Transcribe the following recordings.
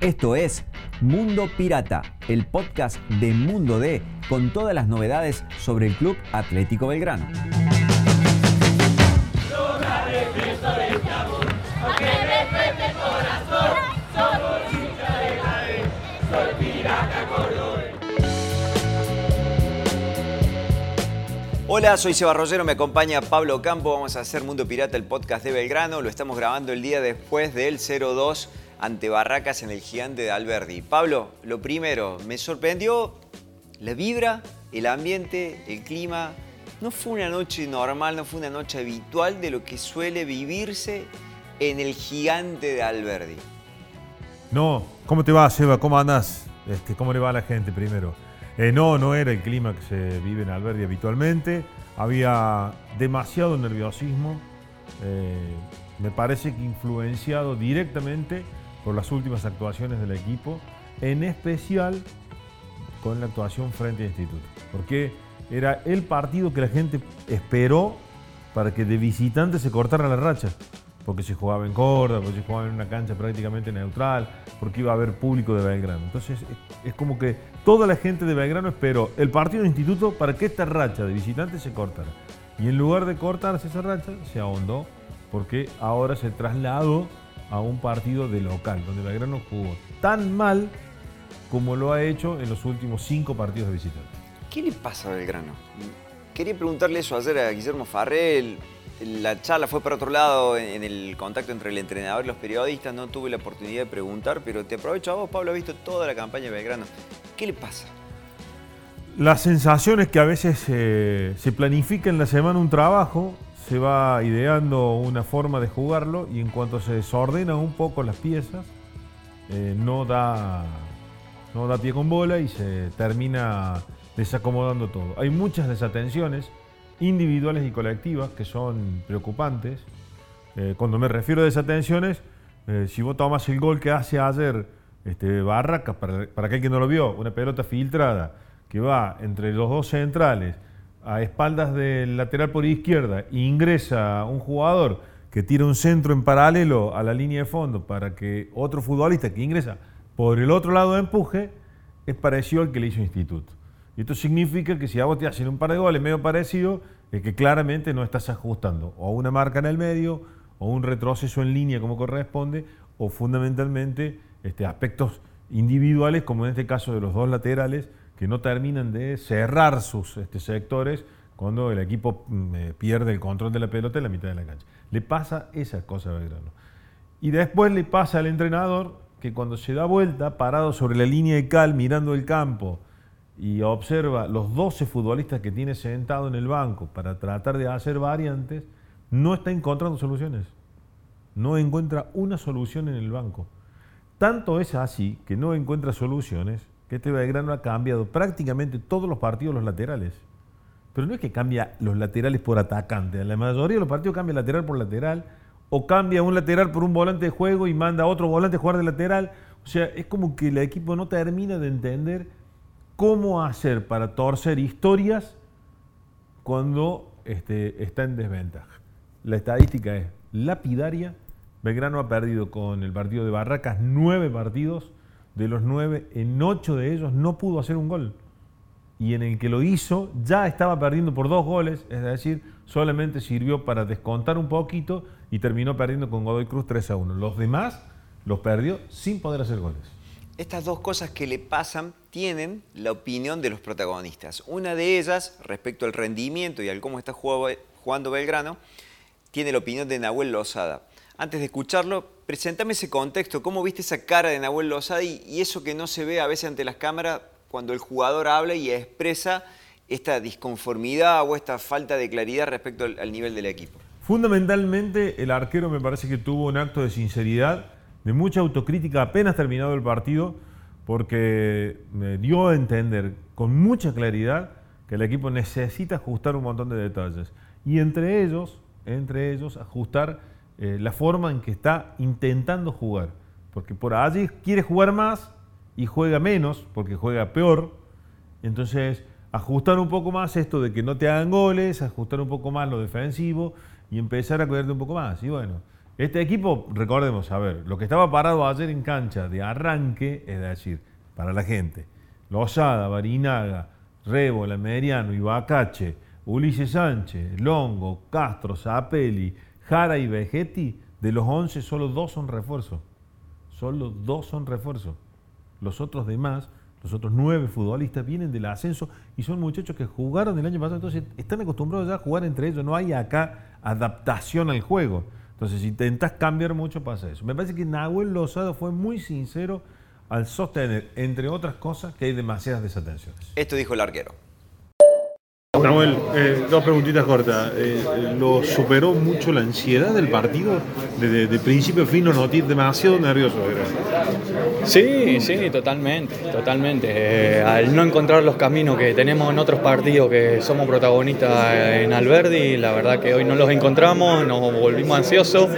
Esto es Mundo Pirata, el podcast de Mundo D con todas las novedades sobre el Club Atlético Belgrano. Hola, soy Seba Rollero, me acompaña Pablo Campo. Vamos a hacer Mundo Pirata, el podcast de Belgrano. Lo estamos grabando el día después del 02 ante Barracas en el gigante de Alberdi. Pablo, lo primero, me sorprendió la vibra, el ambiente, el clima. No fue una noche normal, no fue una noche habitual de lo que suele vivirse en el gigante de Alberdi. No, ¿cómo te va, Seba? ¿Cómo andas? Este, ¿Cómo le va a la gente primero? Eh, no, no era el clima que se vive en Alberdi habitualmente. Había demasiado nerviosismo. Eh, me parece que influenciado directamente por las últimas actuaciones del equipo, en especial con la actuación frente al instituto. Porque era el partido que la gente esperó para que de visitante se cortara la racha. Porque se jugaba en Córdoba, porque se jugaba en una cancha prácticamente neutral, porque iba a haber público de Belgrano. Entonces es como que toda la gente de Belgrano esperó el partido de instituto para que esta racha de visitante se cortara. Y en lugar de cortarse esa racha, se ahondó porque ahora se trasladó a un partido de local, donde Belgrano jugó tan mal como lo ha hecho en los últimos cinco partidos de visitante. ¿Qué le pasa a Belgrano? Quería preguntarle eso ayer a Guillermo Farrell. La charla fue para otro lado en el contacto entre el entrenador y los periodistas. No tuve la oportunidad de preguntar, pero te aprovecho a vos, Pablo. ha visto toda la campaña de Belgrano. ¿Qué le pasa? La sensación es que a veces eh, se planifica en la semana un trabajo se va ideando una forma de jugarlo y en cuanto se desordenan un poco las piezas, eh, no, da, no da pie con bola y se termina desacomodando todo. Hay muchas desatenciones individuales y colectivas que son preocupantes. Eh, cuando me refiero a desatenciones, eh, si vos tomas el gol que hace ayer este, Barracas, para, para aquel que no lo vio, una pelota filtrada que va entre los dos centrales, a espaldas del lateral por izquierda ingresa un jugador que tira un centro en paralelo a la línea de fondo para que otro futbolista que ingresa por el otro lado empuje es parecido al que le hizo Instituto. Y esto significa que si a vos te hacen un par de goles medio parecido, es que claramente no estás ajustando o una marca en el medio o un retroceso en línea como corresponde o fundamentalmente este, aspectos individuales como en este caso de los dos laterales que no terminan de cerrar sus este, sectores cuando el equipo mm, eh, pierde el control de la pelota en la mitad de la cancha. Le pasa esa cosa a Belgrano. Y después le pasa al entrenador que cuando se da vuelta, parado sobre la línea de cal, mirando el campo, y observa los 12 futbolistas que tiene sentado en el banco para tratar de hacer variantes, no está encontrando soluciones. No encuentra una solución en el banco. Tanto es así que no encuentra soluciones que este Belgrano ha cambiado prácticamente todos los partidos los laterales. Pero no es que cambia los laterales por atacante. La mayoría de los partidos cambia lateral por lateral o cambia un lateral por un volante de juego y manda a otro volante a jugar de lateral. O sea, es como que el equipo no termina de entender cómo hacer para torcer historias cuando este, está en desventaja. La estadística es lapidaria. Belgrano ha perdido con el partido de Barracas nueve partidos de los nueve, en ocho de ellos no pudo hacer un gol. Y en el que lo hizo ya estaba perdiendo por dos goles, es decir, solamente sirvió para descontar un poquito y terminó perdiendo con Godoy Cruz 3 a 1. Los demás los perdió sin poder hacer goles. Estas dos cosas que le pasan tienen la opinión de los protagonistas. Una de ellas, respecto al rendimiento y al cómo está jugando Belgrano, tiene la opinión de Nahuel Lozada. Antes de escucharlo, presentame ese contexto, cómo viste esa cara de Nahuel Lozada y, eso que no se ve a veces ante las cámaras cuando el jugador habla y expresa esta disconformidad o esta falta de claridad respecto al, nivel del equipo. Fundamentalmente el arquero me parece que tuvo un acto de sinceridad, de mucha autocrítica apenas terminado el partido, porque me dio a entender con mucha claridad que el equipo necesita ajustar un montón de detalles. Y entre ellos, entre ellos, ajustar eh, la forma en que está intentando jugar. Porque por allí quiere jugar más y juega menos, porque juega peor. Entonces, ajustar un poco más esto de que no te hagan goles, ajustar un poco más lo defensivo y empezar a cuidarte un poco más. Y bueno, Este equipo, recordemos, a ver, lo que estaba parado ayer en cancha de arranque, es decir, para la gente, Lozada, Barinaga, Rébola, Meriano, Ibacache, Ulises Sánchez, Longo, Castro, Zapelli, Jara y Vegetti, de los 11 solo dos son refuerzos. Solo dos son refuerzos. Los otros demás, los otros nueve futbolistas vienen del ascenso y son muchachos que jugaron el año pasado, entonces están acostumbrados ya a jugar entre ellos, no hay acá adaptación al juego. Entonces, si intentas cambiar mucho, pasa eso. Me parece que Nahuel Lozado fue muy sincero al sostener, entre otras cosas, que hay demasiadas desatenciones. Esto dijo el arquero. Samuel, eh, dos preguntitas cortas. Eh, ¿Lo superó mucho la ansiedad del partido? De, de principio a fin, no noté demasiado nervioso. Sí, sí, totalmente, totalmente. Eh, al no encontrar los caminos que tenemos en otros partidos que somos protagonistas en Alberdi, la verdad que hoy no los encontramos, nos volvimos ansiosos,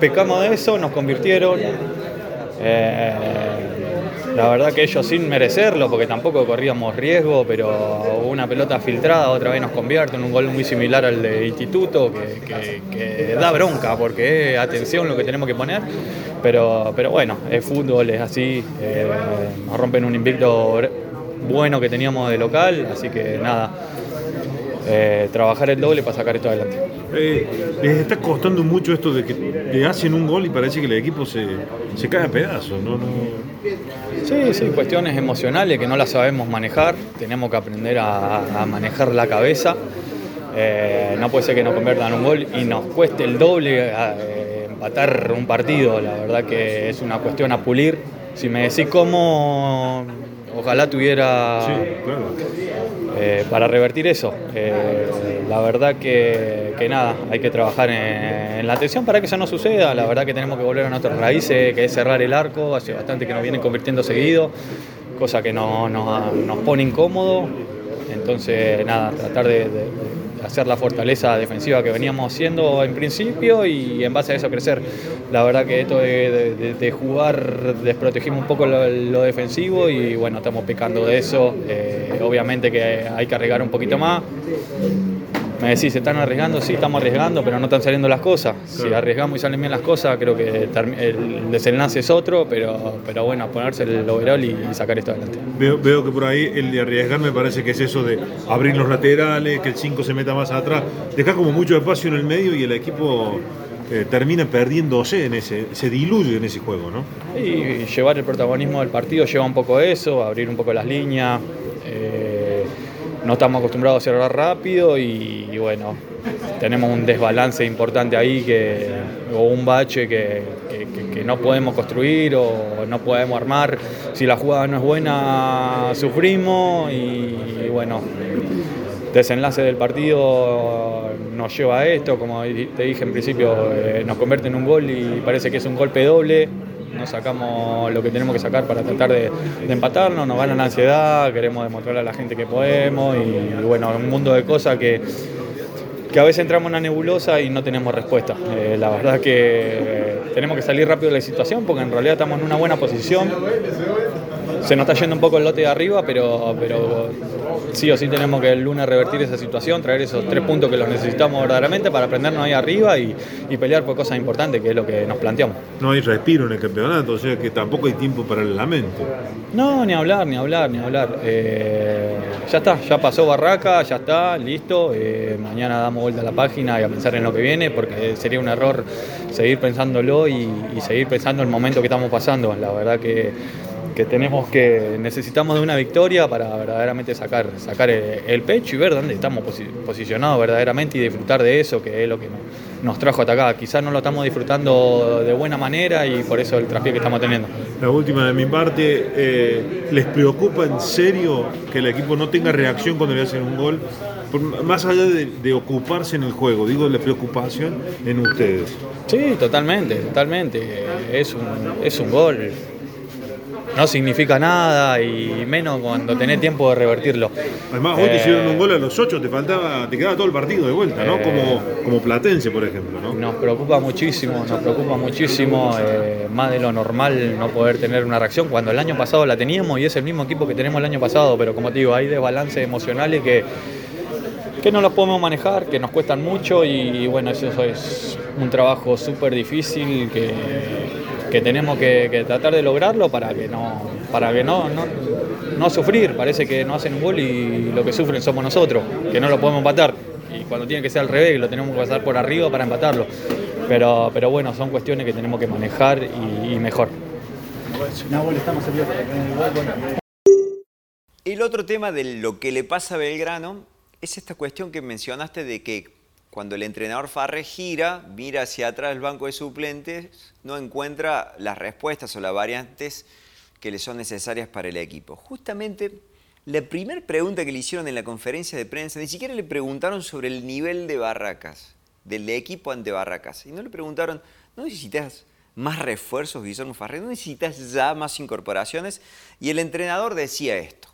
pecamos de eso, nos convirtieron. La verdad que ellos sin merecerlo, porque tampoco corríamos riesgo, pero una pelota filtrada otra vez nos convierte en un gol muy similar al de Instituto, que, da bronca, porque es atención lo que tenemos que poner. Pero, pero bueno, es fútbol, es así, eh, nos rompen un invicto bueno que teníamos de local, así que nada, eh, trabajar el doble para sacar esto adelante. Eh, les está costando mucho esto de que le hacen un gol y parece que el equipo se, cae a pedazos, ¿no? Sí, sí, cuestiones emocionales que no las sabemos manejar, tenemos que aprender a, manejar la cabeza. Eh, no puede ser que nos conviertan un gol y nos cueste el doble empatar un partido, la verdad que es una cuestión a pulir. Si me decís cómo, ojalá tuviera eh, para revertir eso. Eh, la verdad que, nada, hay que trabajar en, la atención para que eso no suceda. La verdad que tenemos que volver a nuestras raíces, que es cerrar el arco. Hace bastante que nos vienen convirtiendo seguido, cosa que no, nos pone incómodo. Entonces, nada, tratar de hacer la fortaleza defensiva que veníamos haciendo en principio y en base a eso crecer. La verdad que esto de, jugar desprotegimos un poco lo, defensivo y bueno, estamos pecando de eso. Eh, obviamente que hay que arriesgar un poquito más. Me decís, ¿se están arriesgando? Sí, estamos arriesgando, pero no están saliendo las cosas. Si arriesgamos y salen bien las cosas, creo que el desenlace es otro, pero, pero bueno, ponerse el overall y, sacar esto adelante. Veo, que por ahí el de arriesgar me parece que es eso de abrir los laterales, que el 5 se meta más atrás, dejar como mucho espacio en el medio y el equipo eh, termina perdiéndose en ese, se diluye en ese juego, ¿no? Y llevar el protagonismo del partido lleva un poco eso, abrir un poco las líneas. Eh, no estamos acostumbrados a cerrar rápido y, bueno, tenemos un desbalance importante ahí que, o un bache que, no podemos construir o no podemos armar. Si la jugada no es buena, sufrimos y, bueno, desenlace del partido nos lleva a esto, como te dije en principio, eh, nos convierte en un gol y parece que es un golpe doble nos sacamos lo que tenemos que sacar para tratar de, empatarnos, nos gana la ansiedad, queremos demostrarle a la gente que podemos y, bueno, un mundo de cosas que, que a veces entramos en una nebulosa y no tenemos respuesta. Eh, la verdad que tenemos que salir rápido de la situación porque en realidad estamos en una buena posición. Se nos está yendo un poco el lote de arriba, pero, pero sí o sí tenemos que el lunes revertir esa situación, traer esos tres puntos que los necesitamos verdaderamente para prendernos ahí arriba y, pelear por cosas importantes, que es lo que nos planteamos. No hay respiro en el campeonato, o sea que tampoco hay tiempo para el lamento. No, ni hablar, ni hablar, ni hablar. Eh, ya está, ya pasó Barraca, ya está, listo. Eh, mañana damos vuelta a la página y a pensar en lo que viene, porque sería un error seguir pensándolo y, y seguir pensando el momento que estamos pasando. La verdad que que tenemos que necesitamos de una victoria para verdaderamente sacar, sacar el, pecho y ver dónde estamos posicionados verdaderamente y disfrutar de eso, que es lo que nos, trajo hasta acá. Quizás no lo estamos disfrutando de buena manera y por eso el traspié que estamos teniendo. La última de mi parte, eh, ¿les preocupa en serio que el equipo no tenga reacción cuando le hacen un gol? más allá de, ocuparse en el juego, digo la preocupación en ustedes. Sí, totalmente, totalmente. Es un, es un gol no significa nada y menos cuando tenés tiempo de revertirlo. Además, vos te hicieron un gol a los ocho, te faltaba, te quedaba todo el partido de vuelta, ¿no? Como, como Platense, por ejemplo, ¿no? Nos preocupa muchísimo, nos preocupa muchísimo, eh, más de lo normal no poder tener una reacción cuando el año pasado la teníamos y es el mismo equipo que tenemos el año pasado, pero como te digo, hay desbalances emocionales que que no los podemos manejar, que nos cuestan mucho y, bueno, eso es un trabajo súper difícil que, que tenemos que, tratar de lograrlo para que no, para que no, no, no, sufrir. Parece que no hacen un gol y lo que sufren somos nosotros, que no lo podemos empatar. Y cuando tiene que ser al revés, lo tenemos que pasar por arriba para empatarlo. Pero, pero bueno, son cuestiones que tenemos que manejar y, y mejor. El otro tema de lo que le pasa a Belgrano es esta cuestión que mencionaste de que cuando el entrenador Farre gira, mira hacia atrás del banco de suplentes, no encuentra las respuestas o las variantes que le son necesarias para el equipo. Justamente la primera pregunta que le hicieron en la conferencia de prensa, ni siquiera le preguntaron sobre el nivel de Barracas, del equipo ante Barracas. Y no le preguntaron, ¿no necesitas más refuerzos, Guillermo Farre? ¿No necesitas ya más incorporaciones? Y el entrenador decía esto.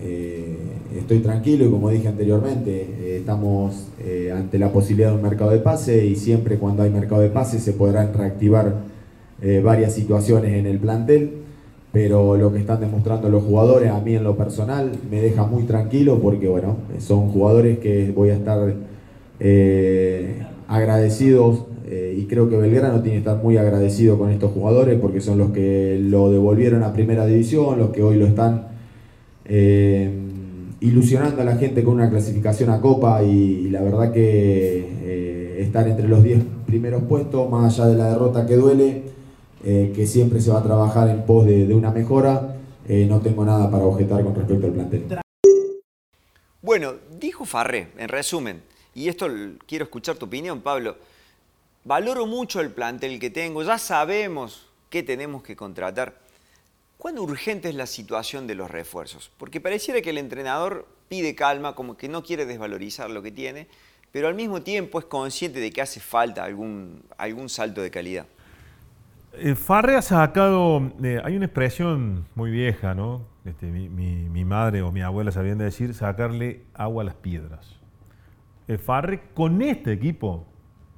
Eh, estoy tranquilo y como dije anteriormente, eh, estamos eh, ante la posibilidad de un mercado de pase y siempre cuando hay mercado de pase se podrán reactivar eh, varias situaciones en el plantel, pero lo que están demostrando los jugadores a mí en lo personal me deja muy tranquilo porque bueno, son jugadores que voy a estar agradecidos y creo que Belgrano tiene que estar muy agradecido con estos jugadores porque son los que lo devolvieron a primera división, los que hoy lo están ilusionando a la gente con una clasificación a Copa y, la verdad que eh, estar entre los 10 primeros puestos, más allá de la derrota que duele, eh, que siempre se va a trabajar en pos de, una mejora, eh, no tengo nada para objetar con respecto al plantel. Bueno, dijo Farré, en resumen, y esto quiero escuchar tu opinión, Pablo. Valoro mucho el plantel que tengo, ya sabemos qué tenemos que contratar ¿Cuán urgente es la situación de los refuerzos? Porque pareciera que el entrenador pide calma, como que no quiere desvalorizar lo que tiene, pero al mismo tiempo es consciente de que hace falta algún, algún salto de calidad. Eh, Farre ha sacado, eh, hay una expresión muy vieja, ¿no? Este, mi, madre o mi abuela sabían decir sacarle agua a las piedras. Eh, Farre con este equipo,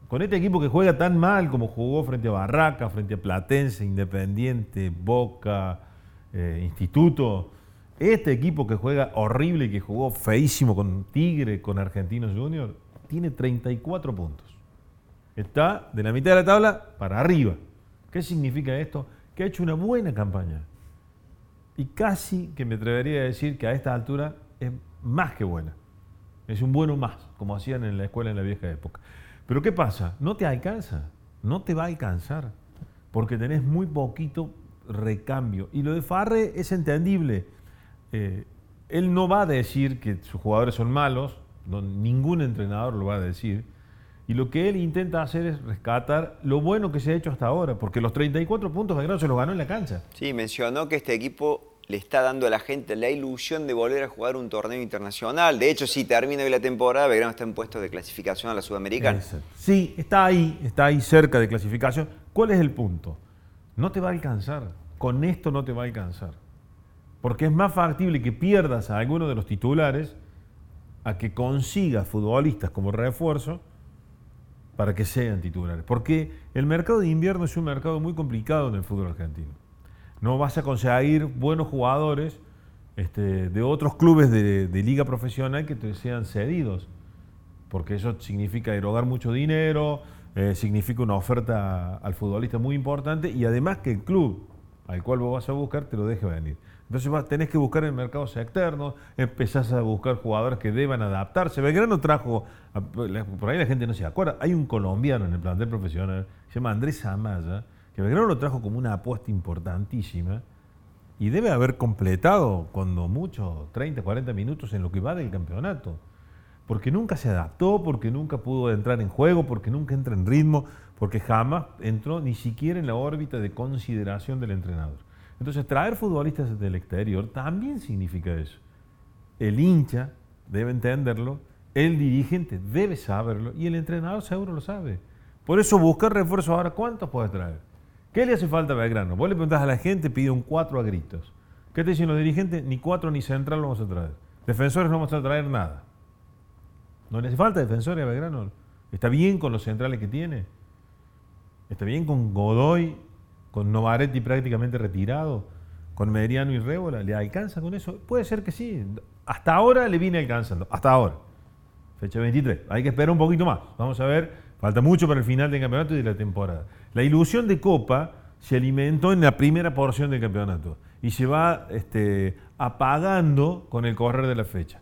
con este equipo que juega tan mal como jugó frente a Barraca, frente a Platense, Independiente, Boca, eh, instituto. Este equipo que juega horrible y que jugó feísimo con Tigre, con Argentinos Junior, tiene 34 puntos. Está de la mitad de la tabla para arriba. ¿Qué significa esto? Que ha hecho una buena campaña. Y casi que me atrevería a decir que a esta altura es más que buena. Es un bueno más, como hacían en la escuela en la vieja época. Pero ¿qué pasa? No te alcanza, no te va a alcanzar, porque tenés muy poquito recambio. Y lo de Farre es entendible. Eh, él no va a decir que sus jugadores son malos, ningún entrenador lo va a decir. Y lo que él intenta hacer es rescatar lo bueno que se ha hecho hasta ahora, porque los 34 puntos Belgrano se los ganó en la cancha. Sí, mencionó que este equipo le está dando a la gente la ilusión de volver a jugar un torneo internacional. De hecho, si termina hoy la temporada, Belgrano está en puesto de clasificación a la Sudamericana. Sí, está ahí, está ahí cerca de clasificación. ¿Cuál es el punto? no te va a alcanzar. Con esto no te va a alcanzar. Porque es más factible que pierdas a alguno de los titulares a que consigas futbolistas como refuerzo para que sean titulares. Porque el mercado de invierno es un mercado muy complicado en el fútbol argentino. No vas a conseguir buenos jugadores este, de otros clubes de, liga profesional que te sean cedidos. Porque eso significa erogar mucho dinero, eh, significa una oferta al futbolista muy importante y además que el club al cual vos vas a buscar te lo deje venir. Entonces vas, tenés que buscar en mercados externos, empezás a buscar jugadores que deban adaptarse. Belgrano trajo, por ahí la gente no se acuerda, hay un colombiano en el plantel profesional, se llama Andrés Amaya, que Belgrano lo trajo como una apuesta importantísima y debe haber completado cuando mucho 30, 40 minutos en lo que va del campeonato porque nunca se adaptó, porque nunca pudo entrar en juego, porque nunca entra en ritmo, porque jamás entró ni siquiera en la órbita de consideración del entrenador. Entonces, traer futbolistas del exterior también significa eso. El hincha debe entenderlo, el dirigente debe saberlo y el entrenador seguro lo sabe. Por eso buscar refuerzos ahora, ¿cuántos puedes traer? ¿Qué le hace falta a Belgrano? Vos le preguntás a la gente, pide un cuatro a gritos. ¿Qué te dicen los dirigentes? Ni cuatro ni central lo vamos a traer. Defensores no vamos a traer nada. No le hace falta defensores a Belgrano. Está bien con los centrales que tiene. Está bien con Godoy, con Novaretti prácticamente retirado, con Mediano y Rébola. ¿Le alcanza con eso? Puede ser que sí. hasta ahora le viene alcanzando, hasta ahora. Fecha 23. Hay que esperar un poquito más. Vamos a ver, falta mucho para el final del campeonato y de la temporada. La ilusión de Copa se alimentó en la primera porción del campeonato y se va este, apagando con el correr de la fecha.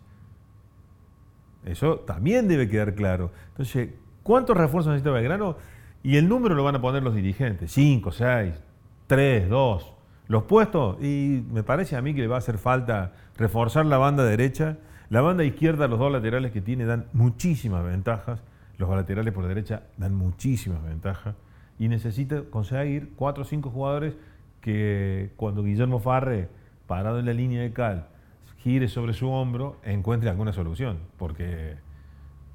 Eso también debe quedar claro. Entonces, ¿cuántos refuerzos necesita Belgrano? Y el número lo van a poner los dirigentes. Cinco, seis, tres, dos. Los puestos, y me parece a mí que le va a hacer falta reforzar la banda derecha. La banda izquierda, los dos laterales que tiene dan muchísimas ventajas. Los laterales por derecha dan muchísimas ventajas. Y necesita conseguir cuatro o cinco jugadores que cuando Guillermo Farre, parado en la línea de cal, gire sobre su hombro, encuentre alguna solución, porque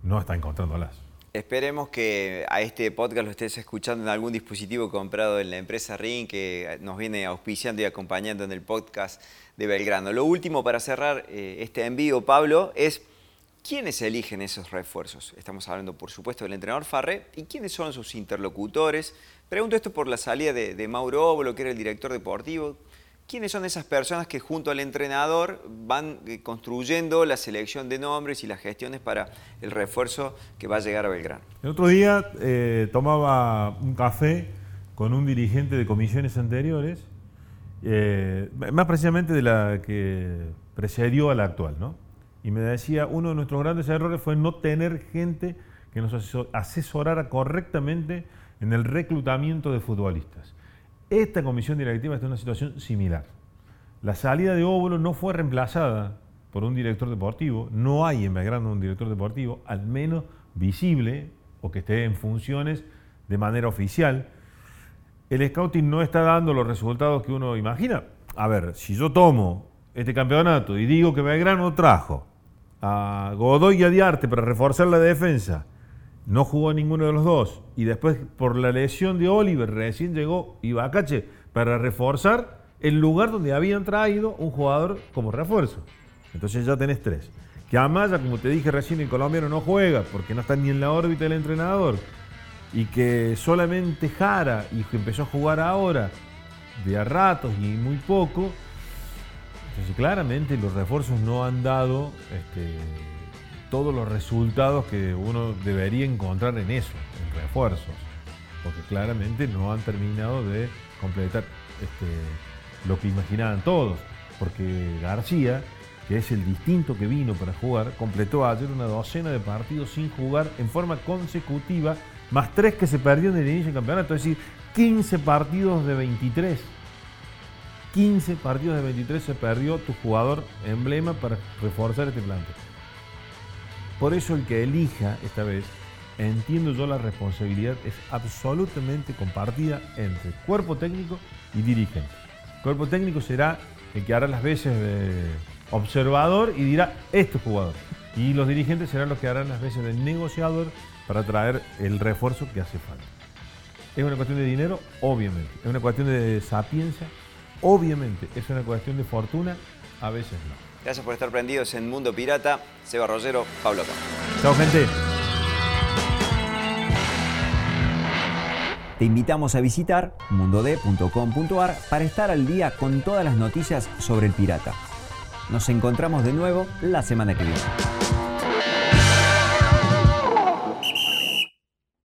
no está encontrándolas. Esperemos que a este podcast lo estés escuchando en algún dispositivo comprado en la empresa Ring que nos viene auspiciando y acompañando en el podcast de Belgrano. Lo último para cerrar eh, este envío, Pablo, es quiénes eligen esos refuerzos. Estamos hablando, por supuesto, del entrenador Farré y quiénes son sus interlocutores. Pregunto esto por la salida de, Mauro Óbolo, que era el director deportivo. ¿Quiénes son esas personas que junto al entrenador van eh, construyendo la selección de nombres y las gestiones para el refuerzo que va a llegar a Belgrano? El otro día eh, tomaba un café con un dirigente de comisiones anteriores, eh, más precisamente de la que precedió a la actual, ¿no? Y me decía, uno de nuestros grandes errores fue no tener gente que nos asesorara correctamente en el reclutamiento de futbolistas. Esta comisión directiva está en una situación similar. La salida de Óvulo no fue reemplazada por un director deportivo, no hay en Belgrano un director deportivo, al menos visible o que esté en funciones de manera oficial. El scouting no está dando los resultados que uno imagina. A ver, si yo tomo este campeonato y digo que Belgrano trajo a Godoy y a Diarte para reforzar la defensa no jugó ninguno de los dos. Y después, por la lesión de Oliver, recién llegó Ibacache para reforzar el lugar donde habían traído un jugador como refuerzo. Entonces ya tenés tres. Que Amaya, como te dije recién, el colombiano no juega porque no está ni en la órbita del entrenador. Y que solamente Jara, y que empezó a jugar ahora, de a ratos y muy poco. Entonces claramente los refuerzos no han dado este, todos los resultados que uno debería encontrar en eso, en refuerzos, porque claramente no han terminado de completar este, lo que imaginaban todos, porque García, que es el distinto que vino para jugar, completó ayer una docena de partidos sin jugar en forma consecutiva, más tres que se perdió en el inicio del campeonato, es decir, 15 partidos de 23. 15 partidos de 23 se perdió tu jugador emblema para reforzar este plantel. Por eso el que elija esta vez, entiendo yo la responsabilidad, es absolutamente compartida entre cuerpo técnico y dirigente. Cuerpo técnico será el que hará las veces de observador y dirá, este jugador. Y los dirigentes serán los que harán las veces de negociador para traer el refuerzo que hace falta. ¿Es una cuestión de dinero? Obviamente. ¿Es una cuestión de sapiencia? Obviamente. ¿Es una cuestión de fortuna? A veces no. Gracias por estar prendidos en Mundo Pirata. Seba Rollero, Pablo Acá. Chao, gente. Te invitamos a visitar mundod.com.ar para estar al día con todas las noticias sobre el pirata. Nos encontramos de nuevo la semana que viene.